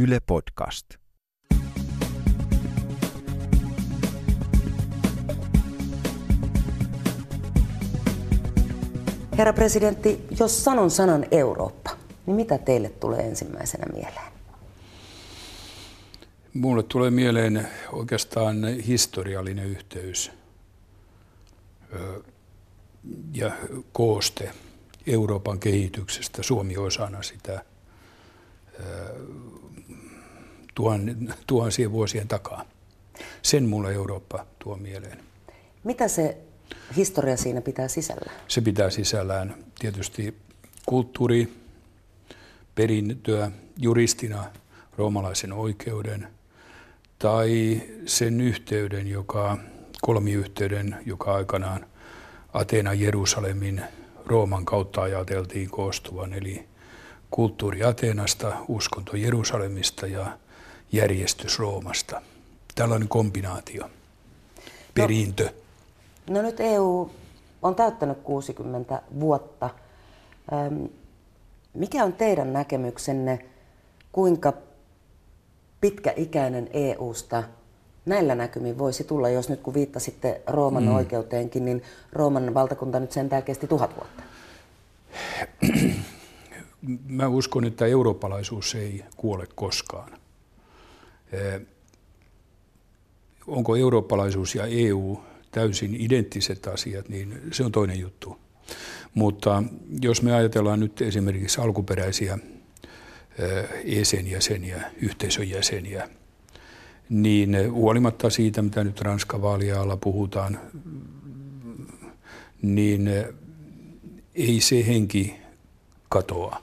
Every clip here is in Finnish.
Yle Podcast. Herra presidentti, jos sanon sanan Eurooppa, niin mitä teille tulee ensimmäisenä mieleen? Mulle tulee mieleen oikeastaan historiallinen yhteys ja kooste Euroopan kehityksestä, Suomi osana sitä tuhan, tuhansien vuosien takaa. Sen mulle Eurooppa tuo mieleen. Mitä se historia siinä pitää sisällä? Se pitää sisällään tietysti kulttuuri, perintöä, juristina roomalaisen oikeuden tai sen yhteyden, joka, kolmiyhteyden, joka aikanaan Ateena Jerusalemin Rooman kautta ajateltiin koostuvan, eli kulttuuri Ateenasta, uskonto Jerusalemista ja järjestys Roomasta. Tällainen kombinaatio, perintö. No, no nyt EU on täyttänyt 60 vuotta. Mikä on teidän näkemyksenne, kuinka pitkäikäinen EUsta näillä näkymin voisi tulla, jos nyt kun viittasitte Rooman mm. oikeuteenkin, niin Rooman valtakunta nyt sentään kesti tuhat vuotta? Mä uskon, että eurooppalaisuus ei kuole koskaan. Onko eurooppalaisuus ja EU täysin identtiset asiat, niin se on toinen juttu. Mutta jos me ajatellaan nyt esimerkiksi alkuperäisiä ESEN-jäseniä, yhteisön jäseniä, niin huolimatta siitä, mitä nyt Ranskan vaalialla puhutaan, niin ei se henki katoa.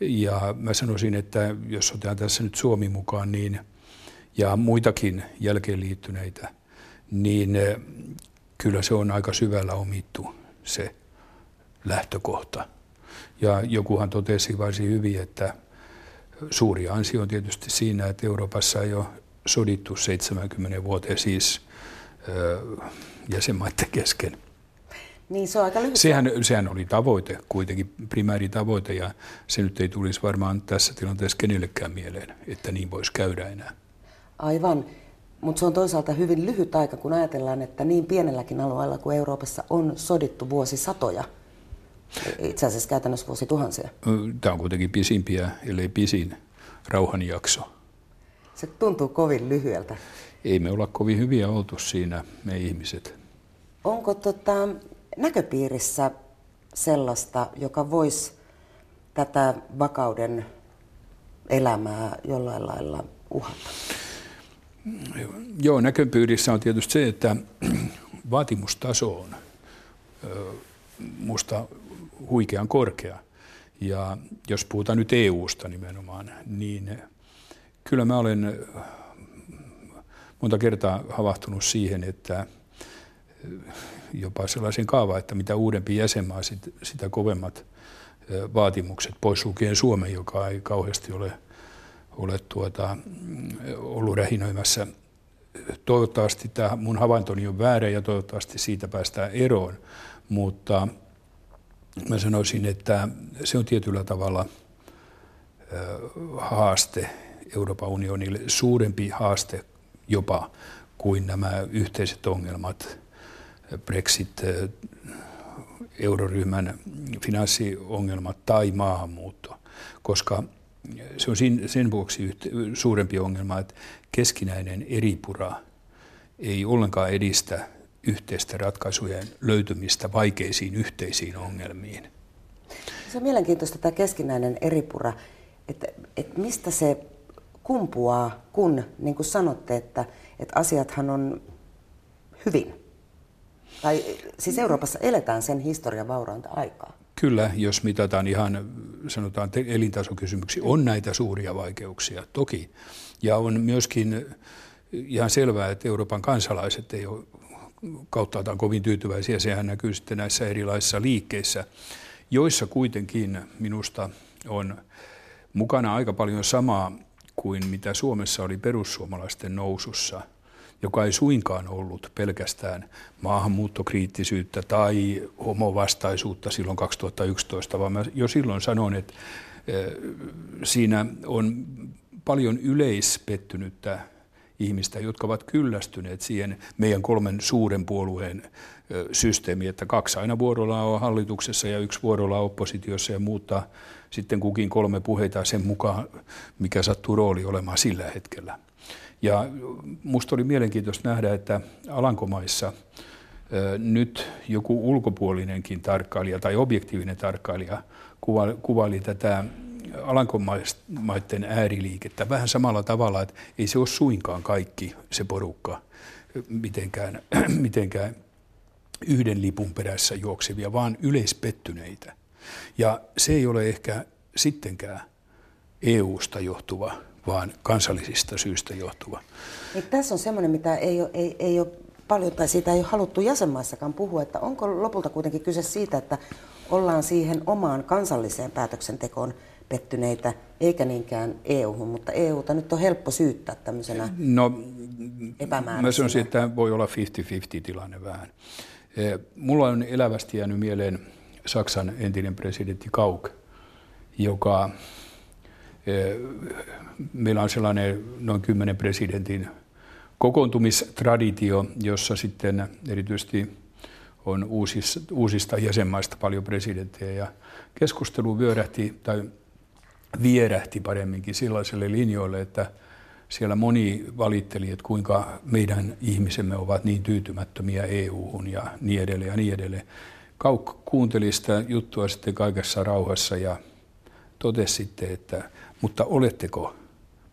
Ja mä sanoisin, että jos otetaan tässä nyt Suomi mukaan, niin ja muitakin jälkeen liittyneitä, niin kyllä se on aika syvällä omittu se lähtökohta. Ja jokuhan totesi varsin hyvin, että suuri ansio on tietysti siinä, että Euroopassa ei ole sodittu 70 vuoteen siis jäsenmaiden kesken. Niin, se on aika lyhyt. Sehän, sehän oli tavoite, kuitenkin primääri tavoite, ja se nyt ei tulisi varmaan tässä tilanteessa kenellekään mieleen, että niin voisi käydä enää. Aivan, mutta se on toisaalta hyvin lyhyt aika, kun ajatellaan, että niin pienelläkin alueella kuin Euroopassa on sodittu vuosisatoja – itse asiassa käytännössä vuosituhansia. Tämä on kuitenkin pisimpiä, ellei pisin rauhanjakso. Se tuntuu kovin lyhyeltä. Ei me olla kovin hyviä oltu siinä, me ihmiset. Onko tota, näköpiirissä sellaista, joka voisi tätä vakauden elämää jollain lailla uhata? Joo, näköpiirissä on tietysti se, että vaatimustaso on musta huikean korkea. Ja jos puhutaan nyt EU-sta nimenomaan, niin kyllä mä olen monta kertaa havahtunut siihen, että jopa sellaisen kaava, että mitä uudempi jäsenmaa, sitä kovemmat vaatimukset, pois lukien Suomen, joka ei kauheasti ole, ole tuota, ollut rähinöimässä. Toivottavasti tämä mun havaintoni on väärä ja toivottavasti siitä päästään eroon, mutta mä sanoisin, että se on tietyllä tavalla haaste Euroopan unionille, suurempi haaste jopa kuin nämä yhteiset ongelmat, Brexit, euroryhmän finanssiongelmat tai maahanmuutto, koska se on sen vuoksi suurempi ongelma, että keskinäinen eripura ei ollenkaan edistä yhteisten ratkaisujen löytymistä vaikeisiin yhteisiin ongelmiin. Se on mielenkiintoista tämä keskinäinen eripura, että, että mistä se kumpuaa, kun, niin kuin sanotte, että, että asiathan on hyvin. Tai siis Euroopassa eletään sen historian vaurainta aikaa. Kyllä, jos mitataan ihan sanotaan elintasokysymyksiä, on näitä suuria vaikeuksia toki. Ja on myöskin ihan selvää, että Euroopan kansalaiset ei ole kauttaaltaan kovin tyytyväisiä. Sehän näkyy sitten näissä erilaisissa liikkeissä, joissa kuitenkin minusta on mukana aika paljon samaa kuin mitä Suomessa oli perussuomalaisten nousussa, joka ei suinkaan ollut pelkästään maahanmuuttokriittisyyttä tai homovastaisuutta silloin 2011, vaan mä jo silloin sanoin, että siinä on paljon yleispettynyttä ihmistä, jotka ovat kyllästyneet siihen meidän kolmen suuren puolueen systeemiin, että kaksi aina vuorolla on hallituksessa ja yksi vuorolla oppositiossa ja muuttaa sitten kukin kolme puheita sen mukaan, mikä sattuu rooli olemaan sillä hetkellä. Ja musta oli mielenkiintoista nähdä, että Alankomaissa nyt joku ulkopuolinenkin tarkkailija tai objektiivinen tarkkailija kuvaili tätä Alankomaiden ääriliikettä vähän samalla tavalla, että ei se ole suinkaan kaikki se porukka mitenkään, mitenkään yhden lipun perässä juoksevia, vaan yleispettyneitä. Ja se ei ole ehkä sittenkään EU-sta johtuva, vaan kansallisista syistä johtuva. Niin tässä on semmoinen, mitä ei ole, ei, ei ole paljon, tai siitä ei ole haluttu jäsenmaissakaan puhua, että onko lopulta kuitenkin kyse siitä, että ollaan siihen omaan kansalliseen päätöksentekoon pettyneitä, eikä niinkään EU-hun, mutta EUta nyt on helppo syyttää tämmöisenä no, Mä sanoisin, että voi olla 50-50 tilanne vähän. Eh, mulla on elävästi jäänyt mieleen Saksan entinen presidentti Kauk, joka meillä on sellainen noin kymmenen presidentin kokoontumistraditio, jossa sitten erityisesti on uusista, uusista jäsenmaista paljon presidenttejä ja keskustelu vyörähti tai vierähti paremminkin sellaiselle linjoille, että siellä moni valitteli, että kuinka meidän ihmisemme ovat niin tyytymättömiä EU-hun ja niin edelleen ja niin edelleen. Kauk kuunteli sitä juttua sitten kaikessa rauhassa ja totesi sitten, että mutta oletteko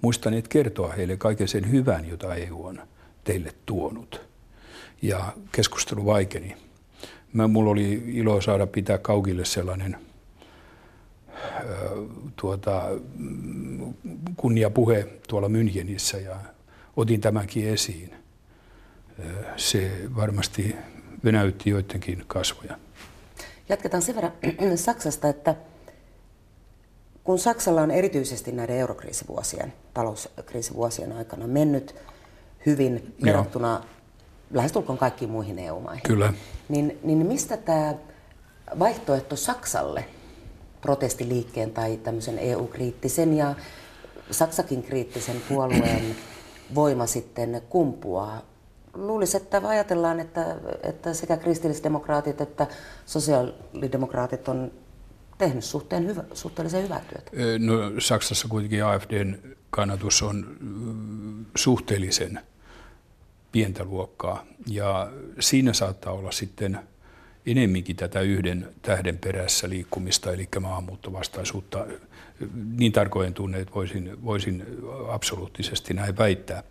muistaneet kertoa heille kaiken sen hyvän, jota EU on teille tuonut. Ja keskustelu vaikeni. Mä, mulla oli ilo saada pitää Kaukille sellainen – tuota, kunniapuhe tuolla Münchenissä ja otin tämänkin esiin. Se varmasti venäytti joidenkin kasvoja. Jatketaan sen verran Saksasta, että kun Saksalla on erityisesti näiden eurokriisivuosien, talouskriisivuosien aikana mennyt hyvin verrattuna lähestulkoon kaikkiin muihin EU-maihin, Kyllä. Niin, niin mistä tämä vaihtoehto Saksalle – protestiliikkeen tai tämmöisen EU-kriittisen ja Saksakin kriittisen puolueen voima sitten kumpuaa. Luulisi, että ajatellaan, että, että sekä kristillisdemokraatit että sosiaalidemokraatit on tehnyt suhteen hyvä, suhteellisen hyvää työtä. No, Saksassa kuitenkin AFDn kannatus on suhteellisen pientä luokkaa ja siinä saattaa olla sitten – enemminkin tätä yhden tähden perässä liikkumista, eli maahanmuuttovastaisuutta. Niin tarkoin tunne, että voisin, voisin absoluuttisesti näin väittää.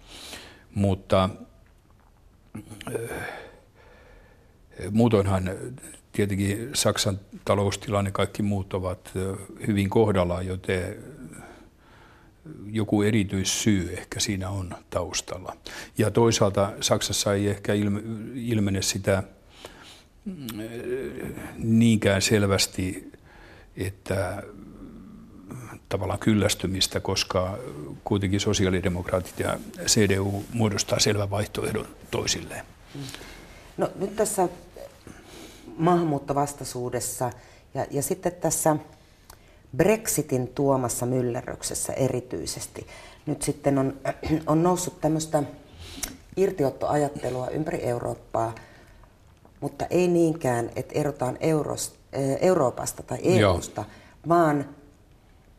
Mutta muutoinhan tietenkin Saksan taloustilanne, kaikki muut ovat hyvin kohdallaan, joten joku erityissyy ehkä siinä on taustalla. Ja toisaalta Saksassa ei ehkä ilmene sitä niinkään selvästi, että tavallaan kyllästymistä, koska kuitenkin sosiaalidemokraatit ja CDU muodostaa selvän vaihtoehdon toisilleen. No nyt tässä maahanmuuttovastaisuudessa ja, ja sitten tässä Brexitin tuomassa myllerryksessä erityisesti. Nyt sitten on, on noussut tämmöistä irtiottoajattelua ympäri Eurooppaa – mutta ei niinkään, että erotaan Eurost, eh, Euroopasta tai EUsta, Joo. vaan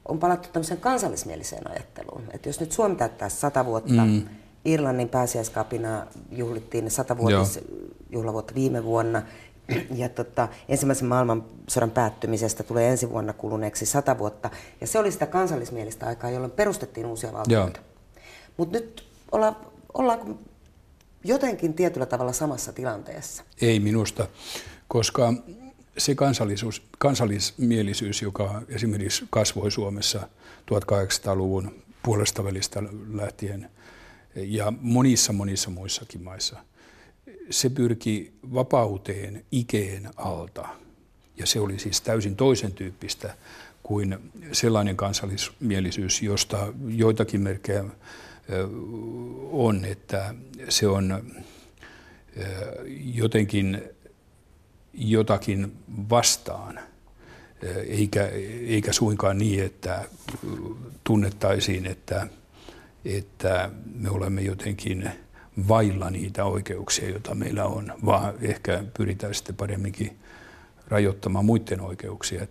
on palattu tämmöiseen kansallismieliseen ajatteluun. Että jos nyt Suomi täyttää sata vuotta, mm. Irlannin pääsiäiskapina juhlittiin satavuotisjuhlavuotta viime vuonna, ja tota, ensimmäisen maailmansodan päättymisestä tulee ensi vuonna kuluneeksi sata vuotta. Ja se oli sitä kansallismielistä aikaa, jolloin perustettiin uusia valtioita. Mutta nyt olla, ollaan jotenkin tietyllä tavalla samassa tilanteessa? Ei minusta, koska se kansallisuus, kansallismielisyys, joka esimerkiksi kasvoi Suomessa 1800-luvun puolesta välistä lähtien ja monissa monissa muissakin maissa, se pyrki vapauteen ikeen alta. Ja se oli siis täysin toisen tyyppistä kuin sellainen kansallismielisyys, josta joitakin merkkejä on, että se on jotenkin jotakin vastaan, eikä, eikä suinkaan niin, että tunnettaisiin, että että me olemme jotenkin vailla niitä oikeuksia, joita meillä on, vaan ehkä pyritään sitten paremminkin rajoittamaan muiden oikeuksia.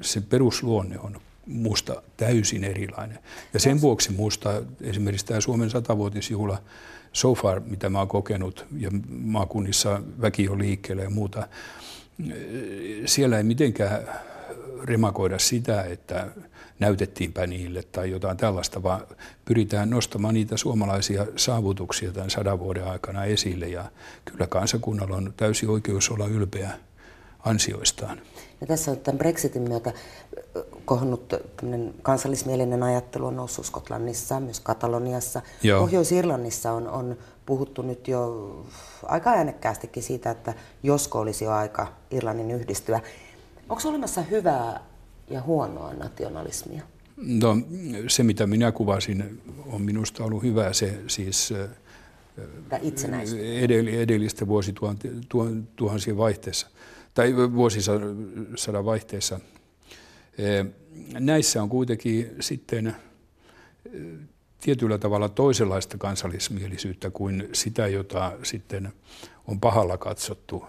Se perusluonne on musta täysin erilainen. Ja sen vuoksi musta esimerkiksi tämä Suomen satavuotisjuhla so far, mitä mä oon kokenut, ja maakunnissa väki on liikkeellä ja muuta, siellä ei mitenkään remakoida sitä, että näytettiinpä niille tai jotain tällaista, vaan pyritään nostamaan niitä suomalaisia saavutuksia tämän sadan vuoden aikana esille. Ja kyllä kansakunnalla on täysi oikeus olla ylpeä ansioistaan. Ja tässä on tämän Brexitin myötä kohonnut kansallismielinen ajattelu on noussut Skotlannissa, myös Kataloniassa. Joo. Pohjois-Irlannissa on, on puhuttu nyt jo aika äänekkäästikin siitä, että josko olisi jo aika Irlannin yhdistyä. Onko olemassa hyvää ja huonoa nationalismia? No, se, mitä minä kuvasin, on minusta ollut hyvä se siis edellistä vuosituhansien vaihteessa tai vuosisadan vaihteessa. Näissä on kuitenkin sitten tietyllä tavalla toisenlaista kansallismielisyyttä kuin sitä, jota sitten on pahalla katsottu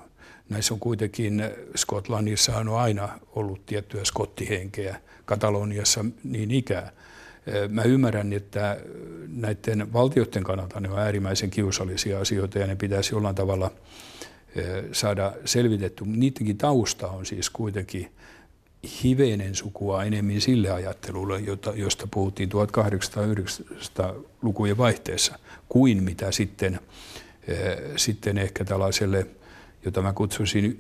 näissä on kuitenkin, Skotlannissa on aina ollut tiettyä skottihenkeä, Kataloniassa niin ikää. Mä ymmärrän, että näiden valtioiden kannalta ne on äärimmäisen kiusallisia asioita ja ne pitäisi jollain tavalla saada selvitetty. Niidenkin tausta on siis kuitenkin hivenen sukua enemmän sille ajattelulle, jota, josta puhuttiin 1800-1900-lukujen vaihteessa, kuin mitä sitten, sitten ehkä tällaiselle – jota mä kutsuisin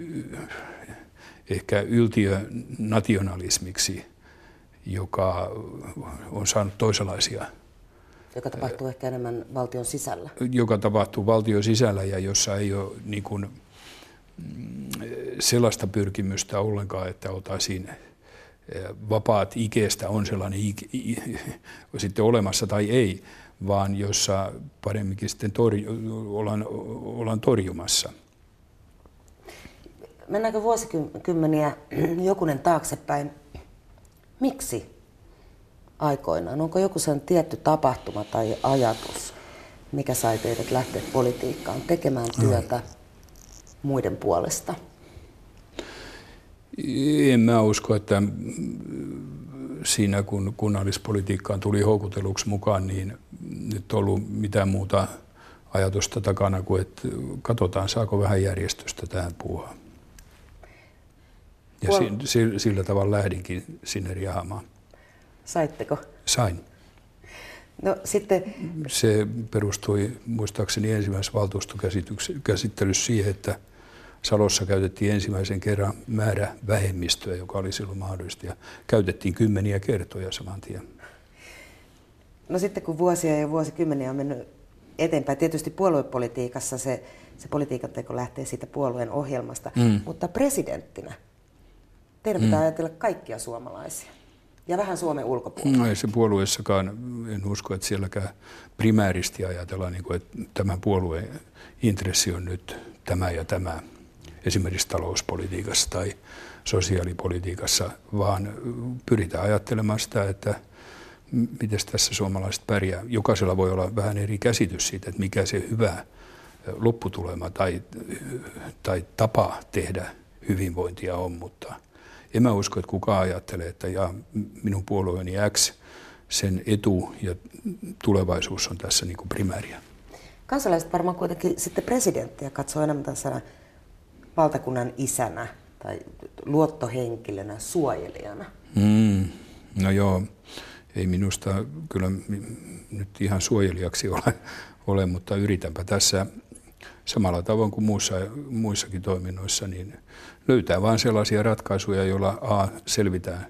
ehkä yltiönationalismiksi, joka on saanut toisenlaisia. Joka tapahtuu ehkä enemmän valtion sisällä. Joka tapahtuu valtion sisällä ja jossa ei ole niin kuin, mm, sellaista pyrkimystä ollenkaan, että oltaisiin vapaat ikeestä on sellainen ike, sitten olemassa tai ei, vaan jossa paremminkin sitten torju, ollaan, ollaan torjumassa – Mennäänkö vuosikymmeniä jokunen taaksepäin? Miksi aikoinaan? Onko joku sen tietty tapahtuma tai ajatus, mikä sai teidät lähteä politiikkaan tekemään työtä muiden puolesta? En mä usko, että siinä kun kunnallispolitiikkaan tuli houkuteluksi mukaan, niin nyt ollut mitään muuta ajatusta takana kuin, että katsotaan saako vähän järjestystä tähän puuhaan. Ja Puol- si, sillä tavalla lähdinkin sinne riahamaan. Saitteko? Sain. No sitten... Se perustui muistaakseni ensimmäisessä valtuustokäsittelyssä siihen, että Salossa käytettiin ensimmäisen kerran määrä vähemmistöä, joka oli silloin mahdollista, ja käytettiin kymmeniä kertoja saman tien. No sitten kun vuosia ja vuosikymmeniä on mennyt eteenpäin, tietysti puoluepolitiikassa se, se politiikan teko lähtee siitä puolueen ohjelmasta, mm. mutta presidenttinä Teidän pitää mm. ajatella kaikkia suomalaisia ja vähän Suomen ulkopuolella. No ei se puolueessakaan, en usko, että sielläkään primääristi ajatellaan, niin kuin, että tämän puolueen intressi on nyt tämä ja tämä, esimerkiksi talouspolitiikassa tai sosiaalipolitiikassa, vaan pyritään ajattelemaan sitä, että miten tässä suomalaiset pärjää. Jokaisella voi olla vähän eri käsitys siitä, että mikä se hyvä lopputulema tai, tai tapa tehdä hyvinvointia on, mutta – en mä usko, että kukaan ajattelee, että ja minun puolueeni X, sen etu ja tulevaisuus on tässä niin kuin primääriä. Kansalaiset varmaan kuitenkin sitten presidenttiä katsoo enemmän tässä valtakunnan isänä tai luottohenkilönä, suojelijana. Mm, no joo, ei minusta kyllä nyt ihan suojelijaksi ole, ole mutta yritänpä tässä samalla tavoin kuin muissa, muissakin toiminnoissa, niin löytää vain sellaisia ratkaisuja, joilla A, selvitään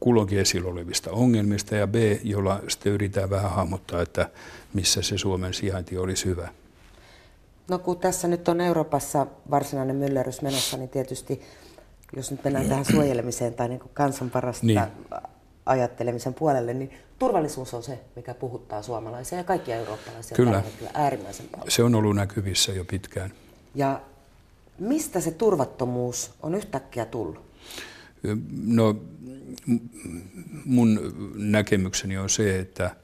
kulloinkin esillä olevista ongelmista ja B, jolla sitten yritetään vähän hahmottaa, että missä se Suomen sijainti olisi hyvä. No kun tässä nyt on Euroopassa varsinainen myllerys menossa, niin tietysti jos nyt mennään tähän suojelemiseen tai niin kuin kansan parasta niin. ajattelemisen puolelle, niin turvallisuus on se, mikä puhuttaa suomalaisia ja kaikkia eurooppalaisia Kyllä. tällä hetkellä äärimmäisen paljon. Se on ollut näkyvissä jo pitkään. Ja mistä se turvattomuus on yhtäkkiä tullut? No mun näkemykseni on se, että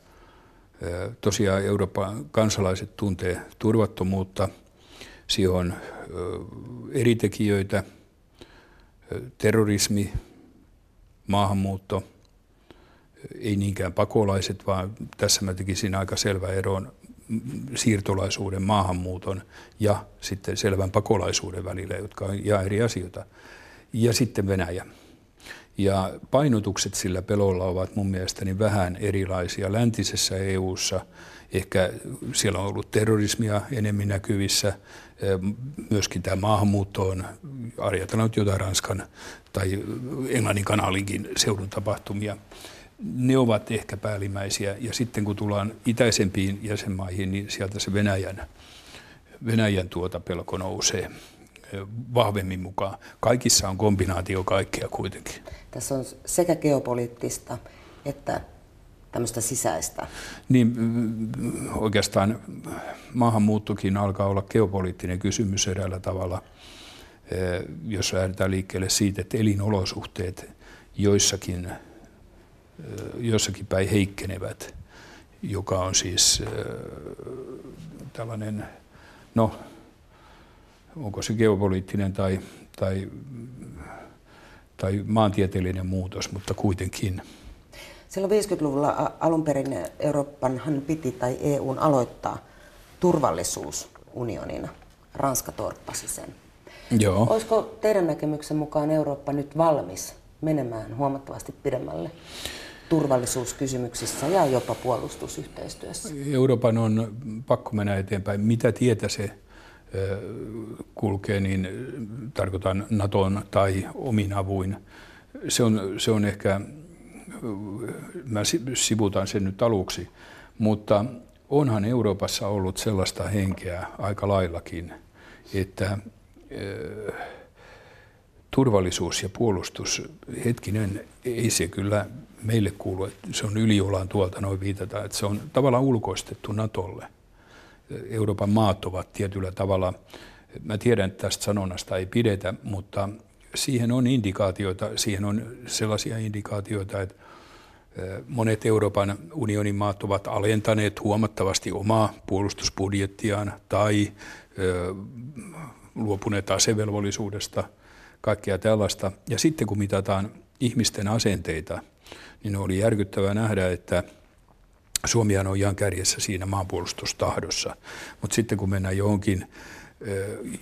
tosiaan Euroopan kansalaiset tuntee turvattomuutta. Siihen on eri tekijöitä, terrorismi, maahanmuutto, ei niinkään pakolaiset, vaan tässä mä tekisin aika selvä eron siirtolaisuuden, maahanmuuton ja sitten selvän pakolaisuuden välillä, jotka on ihan eri asioita. Ja sitten Venäjä. Ja painotukset sillä pelolla ovat mun mielestäni vähän erilaisia. Läntisessä EU:ssa ehkä siellä on ollut terrorismia enemmän näkyvissä. Myöskin tämä maahanmuutto on, ajatellaan jotain Ranskan tai Englannin kanalinkin seudun tapahtumia. Ne ovat ehkä päällimmäisiä. Ja sitten kun tullaan itäisempiin jäsenmaihin, niin sieltä se Venäjän, Venäjän tuota pelko nousee vahvemmin mukaan. Kaikissa on kombinaatio kaikkea kuitenkin. Tässä on sekä geopoliittista että tämmöistä sisäistä. Niin oikeastaan maahanmuuttokin alkaa olla geopoliittinen kysymys eräällä tavalla, eh, jos lähdetään liikkeelle siitä, että elinolosuhteet joissakin, joissakin päin heikkenevät, joka on siis tällainen, no onko se geopoliittinen tai, tai, tai maantieteellinen muutos, mutta kuitenkin. Silloin 50-luvulla alun perin Euroopanhan piti tai EUn aloittaa turvallisuusunionina. Ranska torppasi sen. Joo. Olisiko teidän näkemyksen mukaan Eurooppa nyt valmis menemään huomattavasti pidemmälle turvallisuuskysymyksissä ja jopa puolustusyhteistyössä? Euroopan on pakko mennä eteenpäin. Mitä tietä se kulkee, niin tarkoitan Naton tai omin avuin. Se on, se on ehkä, mä sivutan sen nyt aluksi, mutta onhan Euroopassa ollut sellaista henkeä aika laillakin, että turvallisuus ja puolustus, hetkinen, ei se kyllä meille kuulu, se on yliolaan tuolta noin viitata, että se on tavallaan ulkoistettu Natolle – Euroopan maat ovat tietyllä tavalla, mä tiedän, että tästä sanonnasta ei pidetä, mutta siihen on indikaatioita, siihen on sellaisia indikaatioita, että monet Euroopan unionin maat ovat alentaneet huomattavasti omaa puolustusbudjettiaan tai luopuneet asevelvollisuudesta, kaikkea tällaista. Ja sitten kun mitataan ihmisten asenteita, niin oli järkyttävää nähdä, että – Suomihan on ihan kärjessä siinä maanpuolustustahdossa, mutta sitten kun mennään johonkin,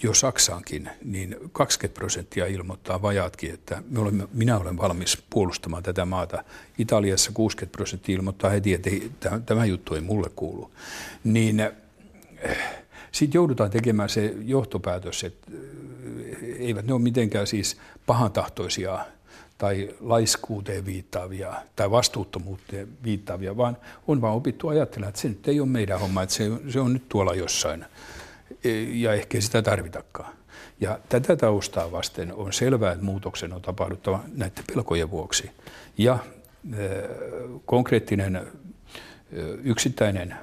jo Saksaankin, niin 20 prosenttia ilmoittaa vajaatkin, että me olemme, minä olen valmis puolustamaan tätä maata. Italiassa 60 prosenttia ilmoittaa heti, että tämä juttu ei mulle kuulu. Niin sitten joudutaan tekemään se johtopäätös, että eivät ne ole mitenkään siis pahantahtoisia tai laiskuuteen viittaavia tai vastuuttomuuteen viittaavia, vaan on vaan opittu ajattelemaan, että se nyt ei ole meidän homma, että se, se on nyt tuolla jossain e, ja ehkä sitä tarvitakaan. Ja tätä taustaa vasten on selvää, että muutoksen on tapahduttava näiden pelkojen vuoksi. Ja e, konkreettinen e, yksittäinen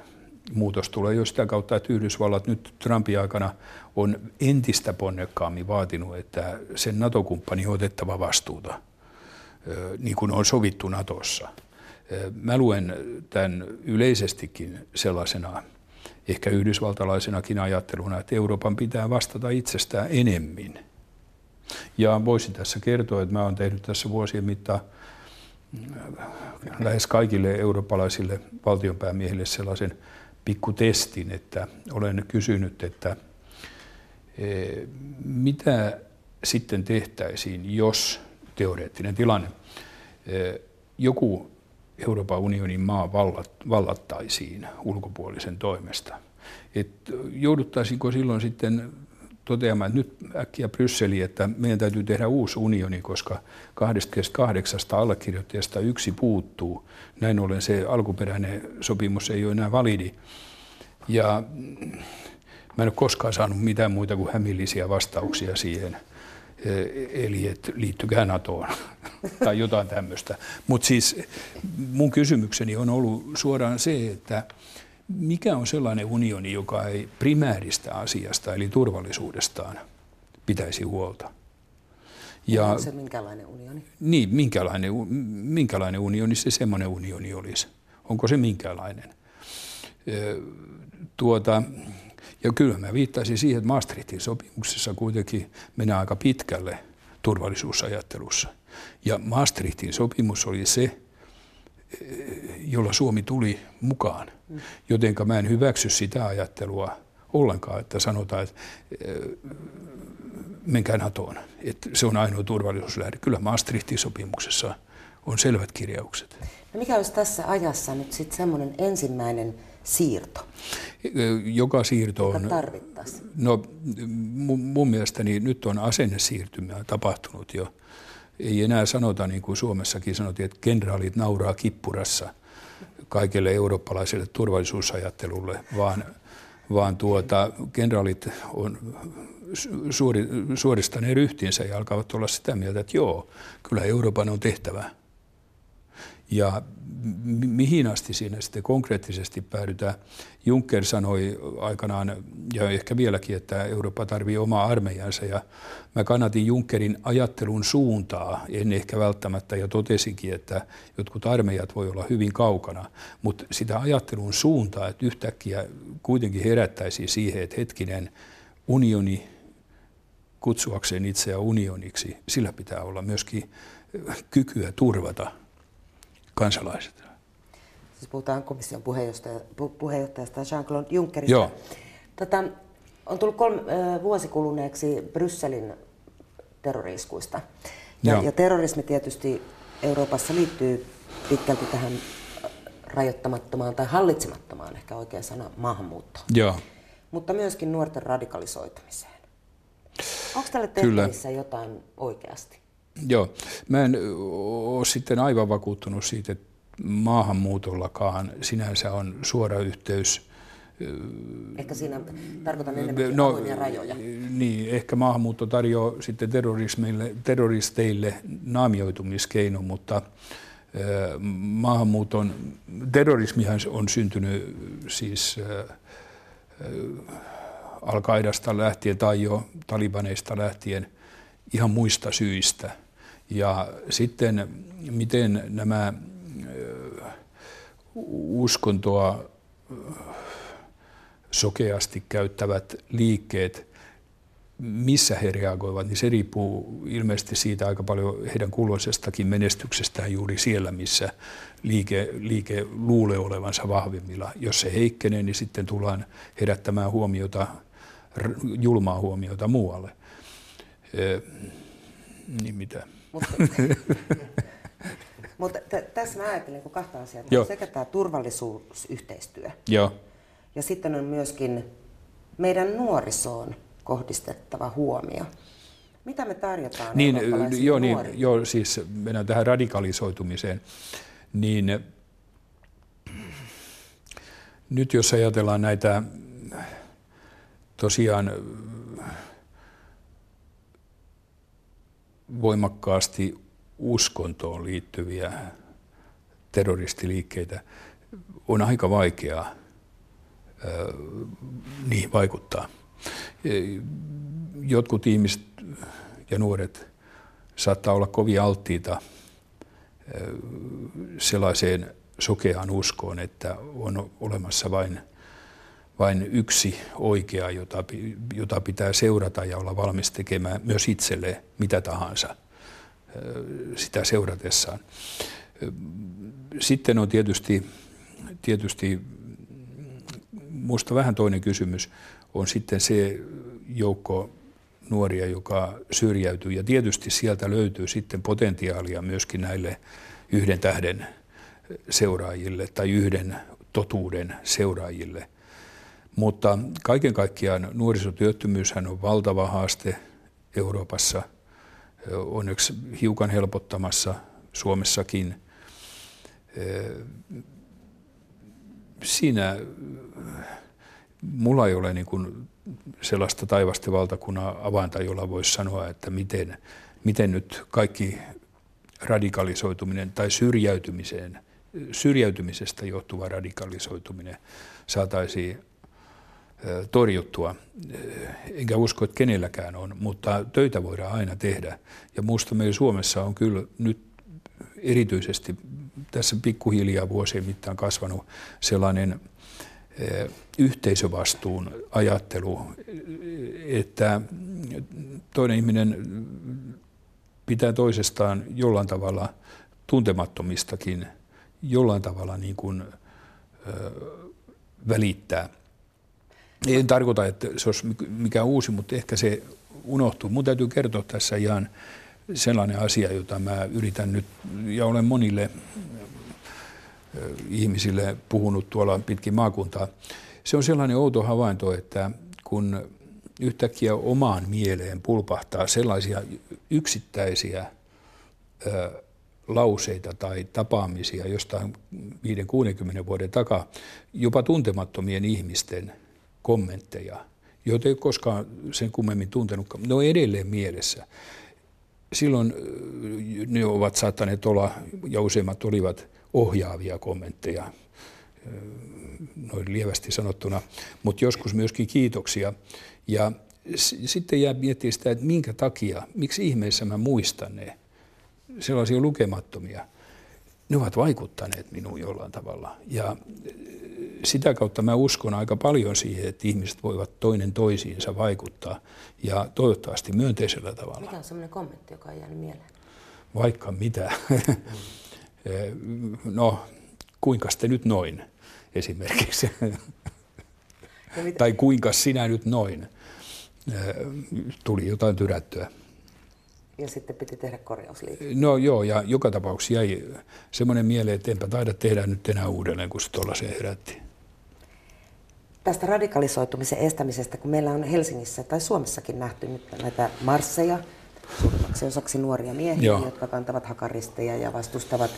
muutos tulee jo sitä kautta, että Yhdysvallat nyt Trumpin aikana on entistä ponnekkaammin vaatinut, että sen NATO-kumppani on otettava vastuuta niin kuin on sovittu Natossa. Mä luen tämän yleisestikin sellaisena ehkä yhdysvaltalaisenakin ajatteluna, että Euroopan pitää vastata itsestään enemmän. Ja voisin tässä kertoa, että mä olen tehnyt tässä vuosien mittaan lähes kaikille eurooppalaisille valtionpäämiehille sellaisen pikkutestin, että olen kysynyt, että mitä sitten tehtäisiin, jos teoreettinen tilanne. Joku Euroopan unionin maa vallattaisiin ulkopuolisen toimesta. Et jouduttaisiinko silloin sitten toteamaan, että nyt äkkiä Brysseli, että meidän täytyy tehdä uusi unioni, koska 28 allekirjoittajasta yksi puuttuu. Näin ollen se alkuperäinen sopimus ei ole enää validi. Ja mä en ole koskaan saanut mitään muita kuin hämillisiä vastauksia siihen – eli että liittykää NATOon tai jotain tämmöistä. Mutta siis mun kysymykseni on ollut suoraan se, että mikä on sellainen unioni, joka ei primääristä asiasta eli turvallisuudestaan pitäisi huolta. Ja, Onko se minkälainen unioni? Niin, minkälainen, minkälainen unioni se semmoinen unioni olisi. Onko se minkälainen? Tuota, ja kyllä mä viittaisin siihen, että Maastrichtin sopimuksessa kuitenkin mennään aika pitkälle turvallisuusajattelussa. Ja Maastrichtin sopimus oli se, jolla Suomi tuli mukaan. Jotenka mä en hyväksy sitä ajattelua ollenkaan, että sanotaan, että menkää NATOon, että se on ainoa turvallisuuslähde. Kyllä Maastrichtin sopimuksessa on selvät kirjaukset. No mikä olisi tässä ajassa nyt sitten semmoinen ensimmäinen siirto? Joka siirto on... Joka. No mun mielestäni nyt on asennesiirtymä tapahtunut jo. Ei enää sanota niin kuin Suomessakin sanottiin, että kenraalit nauraa kippurassa kaikelle eurooppalaiselle turvallisuusajattelulle, vaan, vaan tuota, kenraalit on suori, suoristaneet ryhtinsä ja alkavat olla sitä mieltä, että joo, kyllä Euroopan on tehtävä ja mihin asti siinä sitten konkreettisesti päädytään. Juncker sanoi aikanaan, ja ehkä vieläkin, että Eurooppa tarvitsee omaa armeijansa, ja mä kannatin Junckerin ajattelun suuntaa, en ehkä välttämättä, ja totesinkin, että jotkut armeijat voi olla hyvin kaukana, mutta sitä ajattelun suuntaa, että yhtäkkiä kuitenkin herättäisi siihen, että hetkinen unioni kutsuakseen itseään unioniksi, sillä pitää olla myöskin kykyä turvata kansalaiset. Siis puhutaan komission puheenjohtaja, puheenjohtajasta Jean-Claude Junckerista. Joo. Tätä, on tullut kolme, äh, vuosi kuluneeksi Brysselin terroriskuista. Ja, ja terrorismi tietysti Euroopassa liittyy pitkälti tähän rajoittamattomaan tai hallitsemattomaan, ehkä oikea sana, maahanmuuttoon. Joo. Mutta myöskin nuorten radikalisoitumiseen. Onko tälle tehtävissä jotain oikeasti? Joo, mä en ole sitten aivan vakuuttunut siitä, että maahanmuutollakaan sinänsä on suora yhteys Ehkä siinä tarkoitan enemmänkin no, avoimia rajoja. Niin, ehkä maahanmuutto tarjoaa sitten terroristeille naamioitumiskeino, mutta maahanmuuton, terrorismihan on syntynyt siis Al-Qaidasta lähtien tai jo Talibaneista lähtien ihan muista syistä – ja sitten miten nämä uskontoa sokeasti käyttävät liikkeet, missä he reagoivat, niin se riippuu ilmeisesti siitä aika paljon heidän kulloisestakin menestyksestään juuri siellä, missä liike, liike luulee olevansa vahvimmilla. Jos se heikkenee, niin sitten tullaan herättämään huomiota, julmaa huomiota muualle. niin mitä? Mutta, mutta t- tässä mä ajattelen kun kahta asiaa. Joo. Sekä tämä turvallisuusyhteistyö. Joo. Ja sitten on myöskin meidän nuorisoon kohdistettava huomio. Mitä me tarjotaan niin, joo, niin, joo, siis mennään tähän radikalisoitumiseen. Niin nyt jos ajatellaan näitä tosiaan voimakkaasti uskontoon liittyviä terroristiliikkeitä, on aika vaikeaa niihin vaikuttaa. Jotkut ihmiset ja nuoret saattaa olla kovin alttiita sellaiseen sokeaan uskoon, että on olemassa vain – vain yksi oikea, jota, jota pitää seurata ja olla valmis tekemään myös itselle mitä tahansa sitä seuratessaan. Sitten on tietysti, tietysti minusta vähän toinen kysymys on sitten se joukko nuoria, joka syrjäytyy. Ja tietysti sieltä löytyy sitten potentiaalia myöskin näille yhden tähden seuraajille tai yhden totuuden seuraajille – mutta kaiken kaikkiaan nuorisotyöttömyyshän on valtava haaste Euroopassa, onneksi hiukan helpottamassa Suomessakin. Siinä mulla ei ole niin kuin sellaista taivasta valtakunnan avainta, jolla voisi sanoa, että miten, miten nyt kaikki radikalisoituminen tai syrjäytymiseen, syrjäytymisestä johtuva radikalisoituminen saataisiin torjuttua. Enkä usko, että kenelläkään on, mutta töitä voidaan aina tehdä. Ja minusta meillä Suomessa on kyllä nyt erityisesti tässä pikkuhiljaa vuosien mittaan kasvanut sellainen yhteisövastuun ajattelu, että toinen ihminen pitää toisestaan jollain tavalla tuntemattomistakin jollain tavalla niin kuin, välittää. En tarkoita, että se olisi mikään uusi, mutta ehkä se unohtuu. Mun täytyy kertoa tässä ihan sellainen asia, jota mä yritän nyt, ja olen monille ihmisille puhunut tuolla pitkin maakuntaa. Se on sellainen outo havainto, että kun yhtäkkiä omaan mieleen pulpahtaa sellaisia yksittäisiä ö, lauseita tai tapaamisia jostain 5-60 vuoden takaa, jopa tuntemattomien ihmisten kommentteja, joita ei koskaan sen kummemmin tuntenutkaan, ne on edelleen mielessä. Silloin ne ovat saattaneet olla, ja useimmat olivat ohjaavia kommentteja, noin lievästi sanottuna, mutta joskus myöskin kiitoksia. Ja sitten jää miettiä sitä, että minkä takia, miksi ihmeessä mä muistan ne, sellaisia lukemattomia. Ne ovat vaikuttaneet minuun jollain tavalla. Ja sitä kautta mä uskon aika paljon siihen, että ihmiset voivat toinen toisiinsa vaikuttaa ja toivottavasti myönteisellä tavalla. Mikä on sellainen kommentti, joka on jäänyt mieleen? Vaikka mitä. no, kuinka te nyt noin esimerkiksi? tai kuinka sinä nyt noin? Tuli jotain tyrättyä. Ja sitten piti tehdä korjausliike. No joo, ja joka tapauksessa jäi semmoinen mieleen, että enpä taida tehdä nyt enää uudelleen, kun se tuollaiseen herätti. Tästä radikalisoitumisen estämisestä, kun meillä on Helsingissä tai Suomessakin nähty nyt näitä marsseja, suurimmaksi osaksi nuoria miehiä, Joo. jotka kantavat hakaristeja ja vastustavat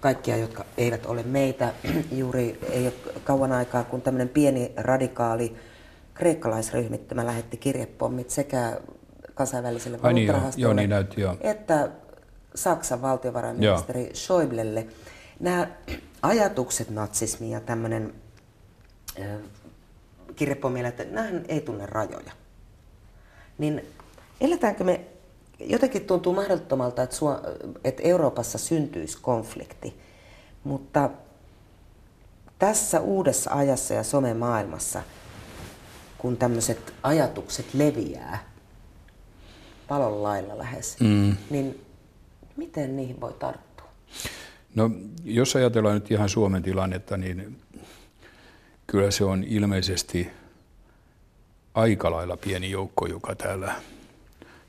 kaikkia, jotka eivät ole meitä. Juuri ei ole kauan aikaa, kun tämmöinen pieni radikaali kreikkalaisryhmittymä lähetti kirjepommit sekä kansainväliselle valuuttarahastolle niin, niin että Saksan valtiovarainministeri joo. Schäublelle. Nämä ajatukset natsismi ja tämmöinen kirjepommi, että nämähän ei tunne rajoja. Niin eletäänkö me jotenkin tuntuu mahdottomalta, että, Suo, että Euroopassa syntyisi konflikti, mutta tässä uudessa ajassa ja somemaailmassa, kun tämmöiset ajatukset leviää palon lailla lähes, mm. niin miten niihin voi tarttua? No, jos ajatellaan nyt ihan Suomen tilannetta, niin kyllä se on ilmeisesti aika lailla pieni joukko, joka täällä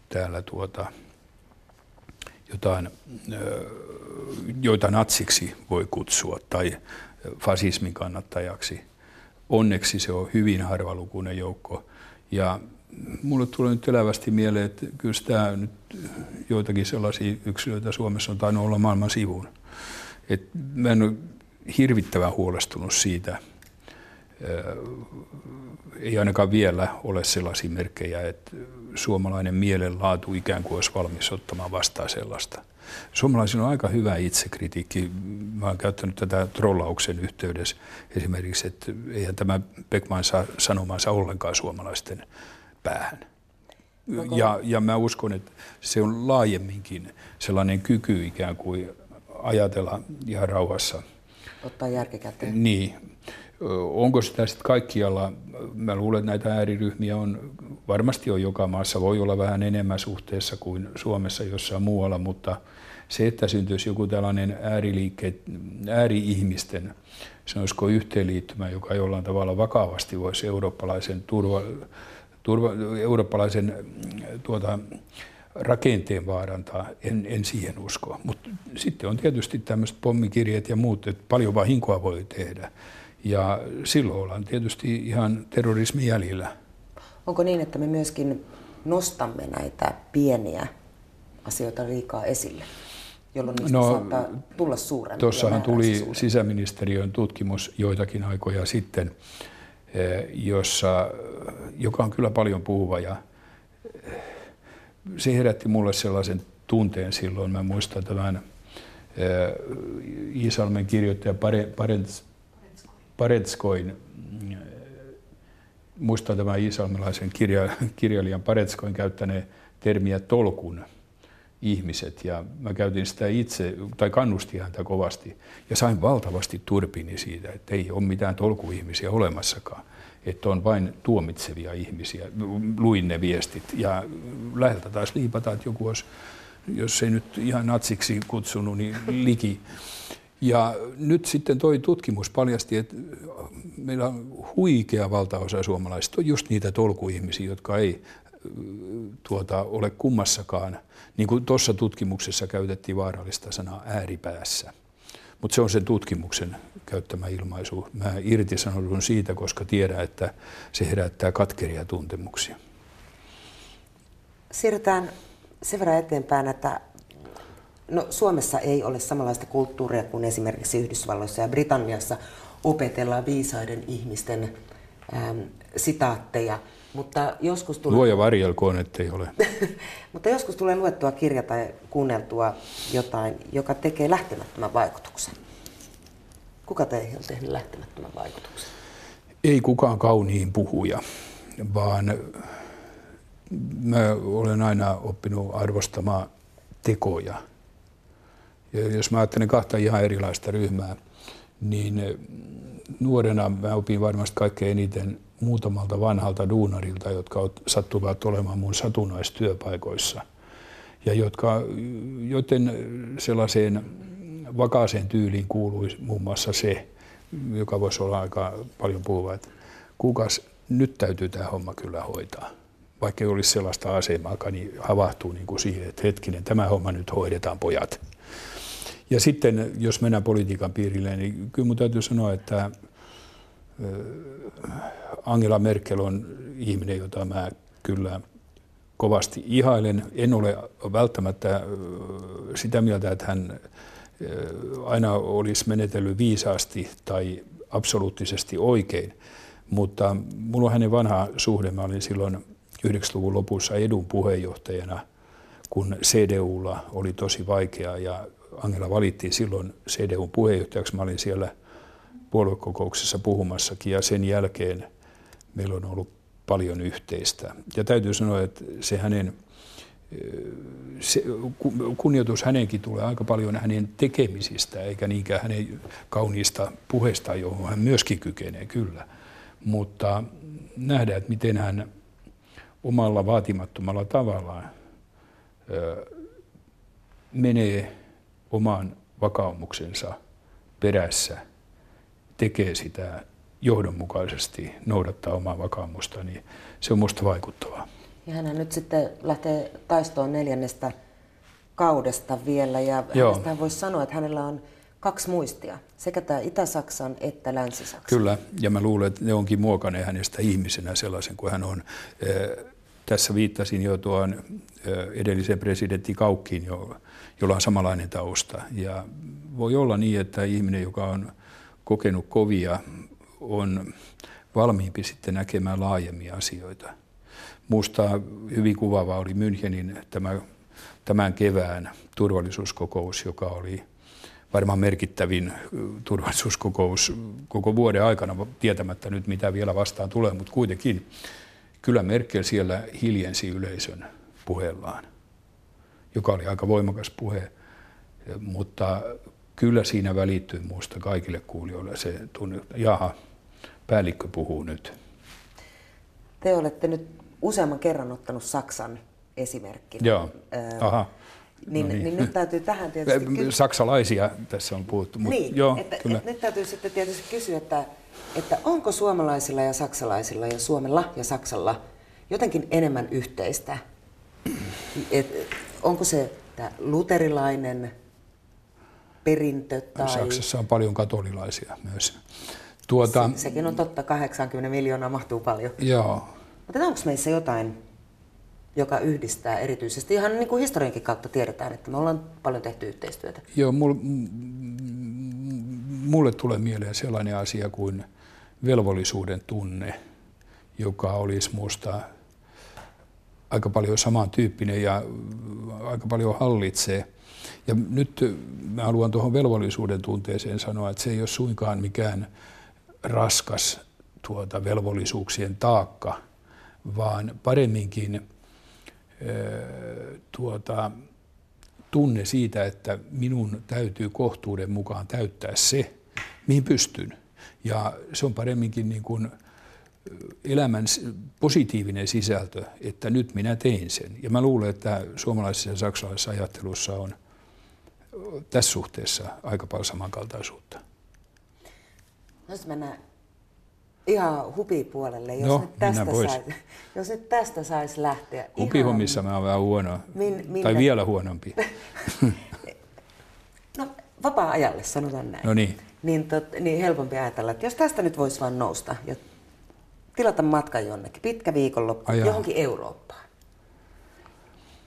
täällä tuota, jotain, joita natsiksi voi kutsua tai fasismin kannattajaksi. Onneksi se on hyvin harvalukuinen joukko. Ja mulle tulee nyt elävästi mieleen, että kyllä tämä nyt joitakin sellaisia yksilöitä Suomessa on tainnut olla maailman sivuun. Et mä en ole hirvittävän huolestunut siitä. Ei ainakaan vielä ole sellaisia merkkejä, että suomalainen mielenlaatu ikään kuin olisi valmis ottamaan vastaan sellaista. Suomalaisilla on aika hyvä itsekritiikki. Mä olen käyttänyt tätä trollauksen yhteydessä esimerkiksi, että eihän tämä Beckman saa sanomansa ollenkaan suomalaisten päähän. Ja, ja mä uskon, että se on laajemminkin sellainen kyky ikään kuin ajatella ihan rauhassa. Ottaa järki käteen. Niin. Onko sitä sitten kaikkialla? Mä luulen, että näitä ääriryhmiä on, varmasti on joka maassa, voi olla vähän enemmän suhteessa kuin Suomessa jossain muualla, mutta se, että syntyisi joku tällainen ääriliikkeet, ääri-ihmisten, sanoisiko yhteenliittymä, joka jollain tavalla vakavasti voisi eurooppalaisen, turva, turva, eurooppalaisen tuota, rakenteen vaarantaa, en, en siihen usko. Mutta sitten on tietysti tämmöiset pommikirjeet ja muut, että paljon vahinkoa voi tehdä. Ja silloin ollaan tietysti ihan terrorismin jäljellä. Onko niin, että me myöskin nostamme näitä pieniä asioita liikaa esille, jolloin niistä no, saattaa tulla suurempia? Tuossahan tuli suurempia. sisäministeriön tutkimus joitakin aikoja sitten, eh, jossa, joka on kyllä paljon puhuva ja eh, se herätti mulle sellaisen tunteen silloin. Mä muistan tämän eh, Iisalmen kirjoittaja Parents Paretskoin muistan tämän isalmelaisen kirja, kirjailijan Paretskoin käyttäneen termiä tolkun ihmiset ja mä käytin sitä itse, tai kannustin häntä kovasti ja sain valtavasti turpini siitä, että ei ole mitään tolkuihmisiä olemassakaan, että on vain tuomitsevia ihmisiä. Luin ne viestit ja läheltä taas liipata, että joku olisi, jos ei nyt ihan natsiksi kutsunut, niin liki. Ja nyt sitten toi tutkimus paljasti, että meillä on huikea valtaosa suomalaisista on just niitä tolkuihmisiä, jotka ei tuota, ole kummassakaan, niin kuin tuossa tutkimuksessa käytettiin vaarallista sanaa ääripäässä. Mutta se on sen tutkimuksen käyttämä ilmaisu. Mä irtisanoudun siitä, koska tiedän, että se herättää katkeria tuntemuksia. Siirrytään sen verran eteenpäin, että no, Suomessa ei ole samanlaista kulttuuria kuin esimerkiksi Yhdysvalloissa ja Britanniassa opetellaan viisaiden ihmisten ähm, sitaatteja. Mutta joskus tulee... Luoja varjelkoon, ettei ole. Mutta joskus tulee luettua kirja tai kuunneltua jotain, joka tekee lähtemättömän vaikutuksen. Kuka teihin on tehnyt lähtemättömän vaikutuksen? Ei kukaan kauniin puhuja, vaan mä olen aina oppinut arvostamaan tekoja. Ja jos mä ajattelen kahta ihan erilaista ryhmää, niin nuorena mä opin varmasti kaikkein eniten muutamalta vanhalta duunarilta, jotka sattuvat olemaan mun satunnaistyöpaikoissa ja jotka, joten sellaiseen vakaaseen tyyliin kuului muun muassa se, joka voisi olla aika paljon puhuva, että kukas nyt täytyy tämä homma kyllä hoitaa. Vaikka ei olisi sellaista asemaa, niin havahtuu niin kuin siihen, että hetkinen, tämä homma nyt hoidetaan pojat. Ja sitten, jos mennään politiikan piirille, niin kyllä minun täytyy sanoa, että Angela Merkel on ihminen, jota mä kyllä kovasti ihailen. En ole välttämättä sitä mieltä, että hän aina olisi menetellyt viisaasti tai absoluuttisesti oikein, mutta mulla on hänen vanha suhde. Mä olin silloin 90-luvun lopussa edun puheenjohtajana, kun CDUlla oli tosi vaikeaa ja Angela valittiin silloin CDUn puheenjohtajaksi. Mä olin siellä puoluekokouksessa puhumassakin ja sen jälkeen meillä on ollut paljon yhteistä. Ja täytyy sanoa, että se hänen se, kunnioitus hänenkin tulee aika paljon hänen tekemisistä, eikä niinkään hänen kauniista puheista, johon hän myöskin kykenee, kyllä. Mutta nähdään, että miten hän omalla vaatimattomalla tavallaan menee oman vakaumuksensa perässä, tekee sitä johdonmukaisesti, noudattaa omaa vakaumusta, niin se on minusta vaikuttavaa. Ja hän nyt sitten lähtee taistoon neljännestä kaudesta vielä, ja hänestä voisi sanoa, että hänellä on kaksi muistia, sekä tämä Itä-Saksan että Länsi-Saksan. Kyllä, ja mä luulen, että ne onkin muokanneet hänestä ihmisenä sellaisen kuin hän on. Tässä viittasin jo tuon edellisen presidentti Kaukkiin, jolla on samanlainen tausta. Ja voi olla niin, että ihminen, joka on kokenut kovia, on valmiimpi sitten näkemään laajemmin asioita. Muusta hyvin kuvaava oli Münchenin tämä, tämän kevään turvallisuuskokous, joka oli varmaan merkittävin turvallisuuskokous koko vuoden aikana, tietämättä nyt mitä vielä vastaan tulee, mutta kuitenkin kyllä Merkel siellä hiljensi yleisön puheellaan, joka oli aika voimakas puhe, mutta kyllä siinä välittyy muusta kaikille kuulijoille se tunne, että jaha, päällikkö puhuu nyt. Te olette nyt useamman kerran ottanut Saksan esimerkkinä. Joo, aha. Niin, no niin. niin nyt täytyy tähän tietysti kysyä. Saksalaisia tässä on puhuttu. Mutta niin, joo, että, kyllä. Et nyt täytyy sitten tietysti kysyä, että, että onko suomalaisilla ja saksalaisilla ja Suomella ja Saksalla jotenkin enemmän yhteistä? Et, onko se tämä luterilainen perintö? Tai... Saksassa on paljon katolilaisia myös. Tuota, se, sekin on totta, 80 miljoonaa mahtuu paljon. Joo. Mutta onko meissä jotain, joka yhdistää erityisesti? Ihan niin kuin historiankin kautta tiedetään, että me ollaan paljon tehty yhteistyötä. Joo, mulle, mulle tulee mieleen sellainen asia kuin velvollisuuden tunne, joka olisi minusta aika paljon samantyyppinen ja aika paljon hallitsee. Ja nyt mä haluan tuohon velvollisuuden tunteeseen sanoa, että se ei ole suinkaan mikään raskas tuota, velvollisuuksien taakka, vaan paremminkin tuota, tunne siitä, että minun täytyy kohtuuden mukaan täyttää se, mihin pystyn. Ja se on paremminkin niin kuin elämän positiivinen sisältö, että nyt minä tein sen. Ja mä luulen, että suomalaisessa ja saksalaisessa ajattelussa on tässä suhteessa aika paljon samankaltaisuutta. Jos mennään ihan hupipuolelle, jos, no, nyt tästä sais, jos nyt tästä saisi lähteä. Hupihommissa ihan... mä oon vähän huono, min, minne... tai vielä huonompi. no vapaa-ajalle sanotaan näin. No niin. Niin, tot, niin helpompi ajatella, että jos tästä nyt voisi vaan nousta ja tilata matkan jonnekin, pitkä viikonloppu, Ajaa. johonkin Eurooppaan.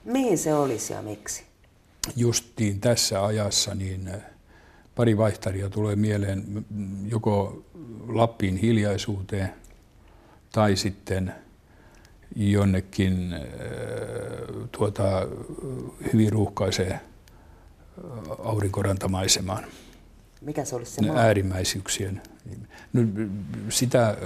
Mihin se olisi ja miksi? Justiin tässä ajassa niin pari vaihtaria tulee mieleen joko Lappiin hiljaisuuteen tai sitten jonnekin äh, tuota, hyvin ruuhkaiseen äh, aurinkorantamaisemaan. Mikä se olisi se maa? Äärimmäisyyksien. No, sitä,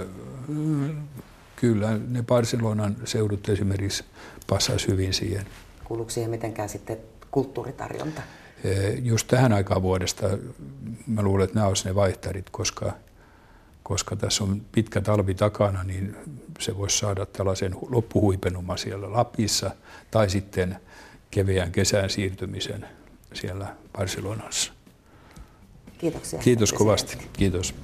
kyllä, ne Barcelonan seudut esimerkiksi passaisi hyvin siihen. Kuuluuko siihen mitenkään sitten kulttuuritarjonta? Just tähän aikaan vuodesta mä luulen, että nämä olisivat ne vaihtarit, koska, koska tässä on pitkä talvi takana, niin se voisi saada tällaisen loppuhuipenuma siellä Lapissa tai sitten keveän kesän siirtymisen siellä Barcelonassa. Kiitoksia. Kiitos kovasti. Kiitos.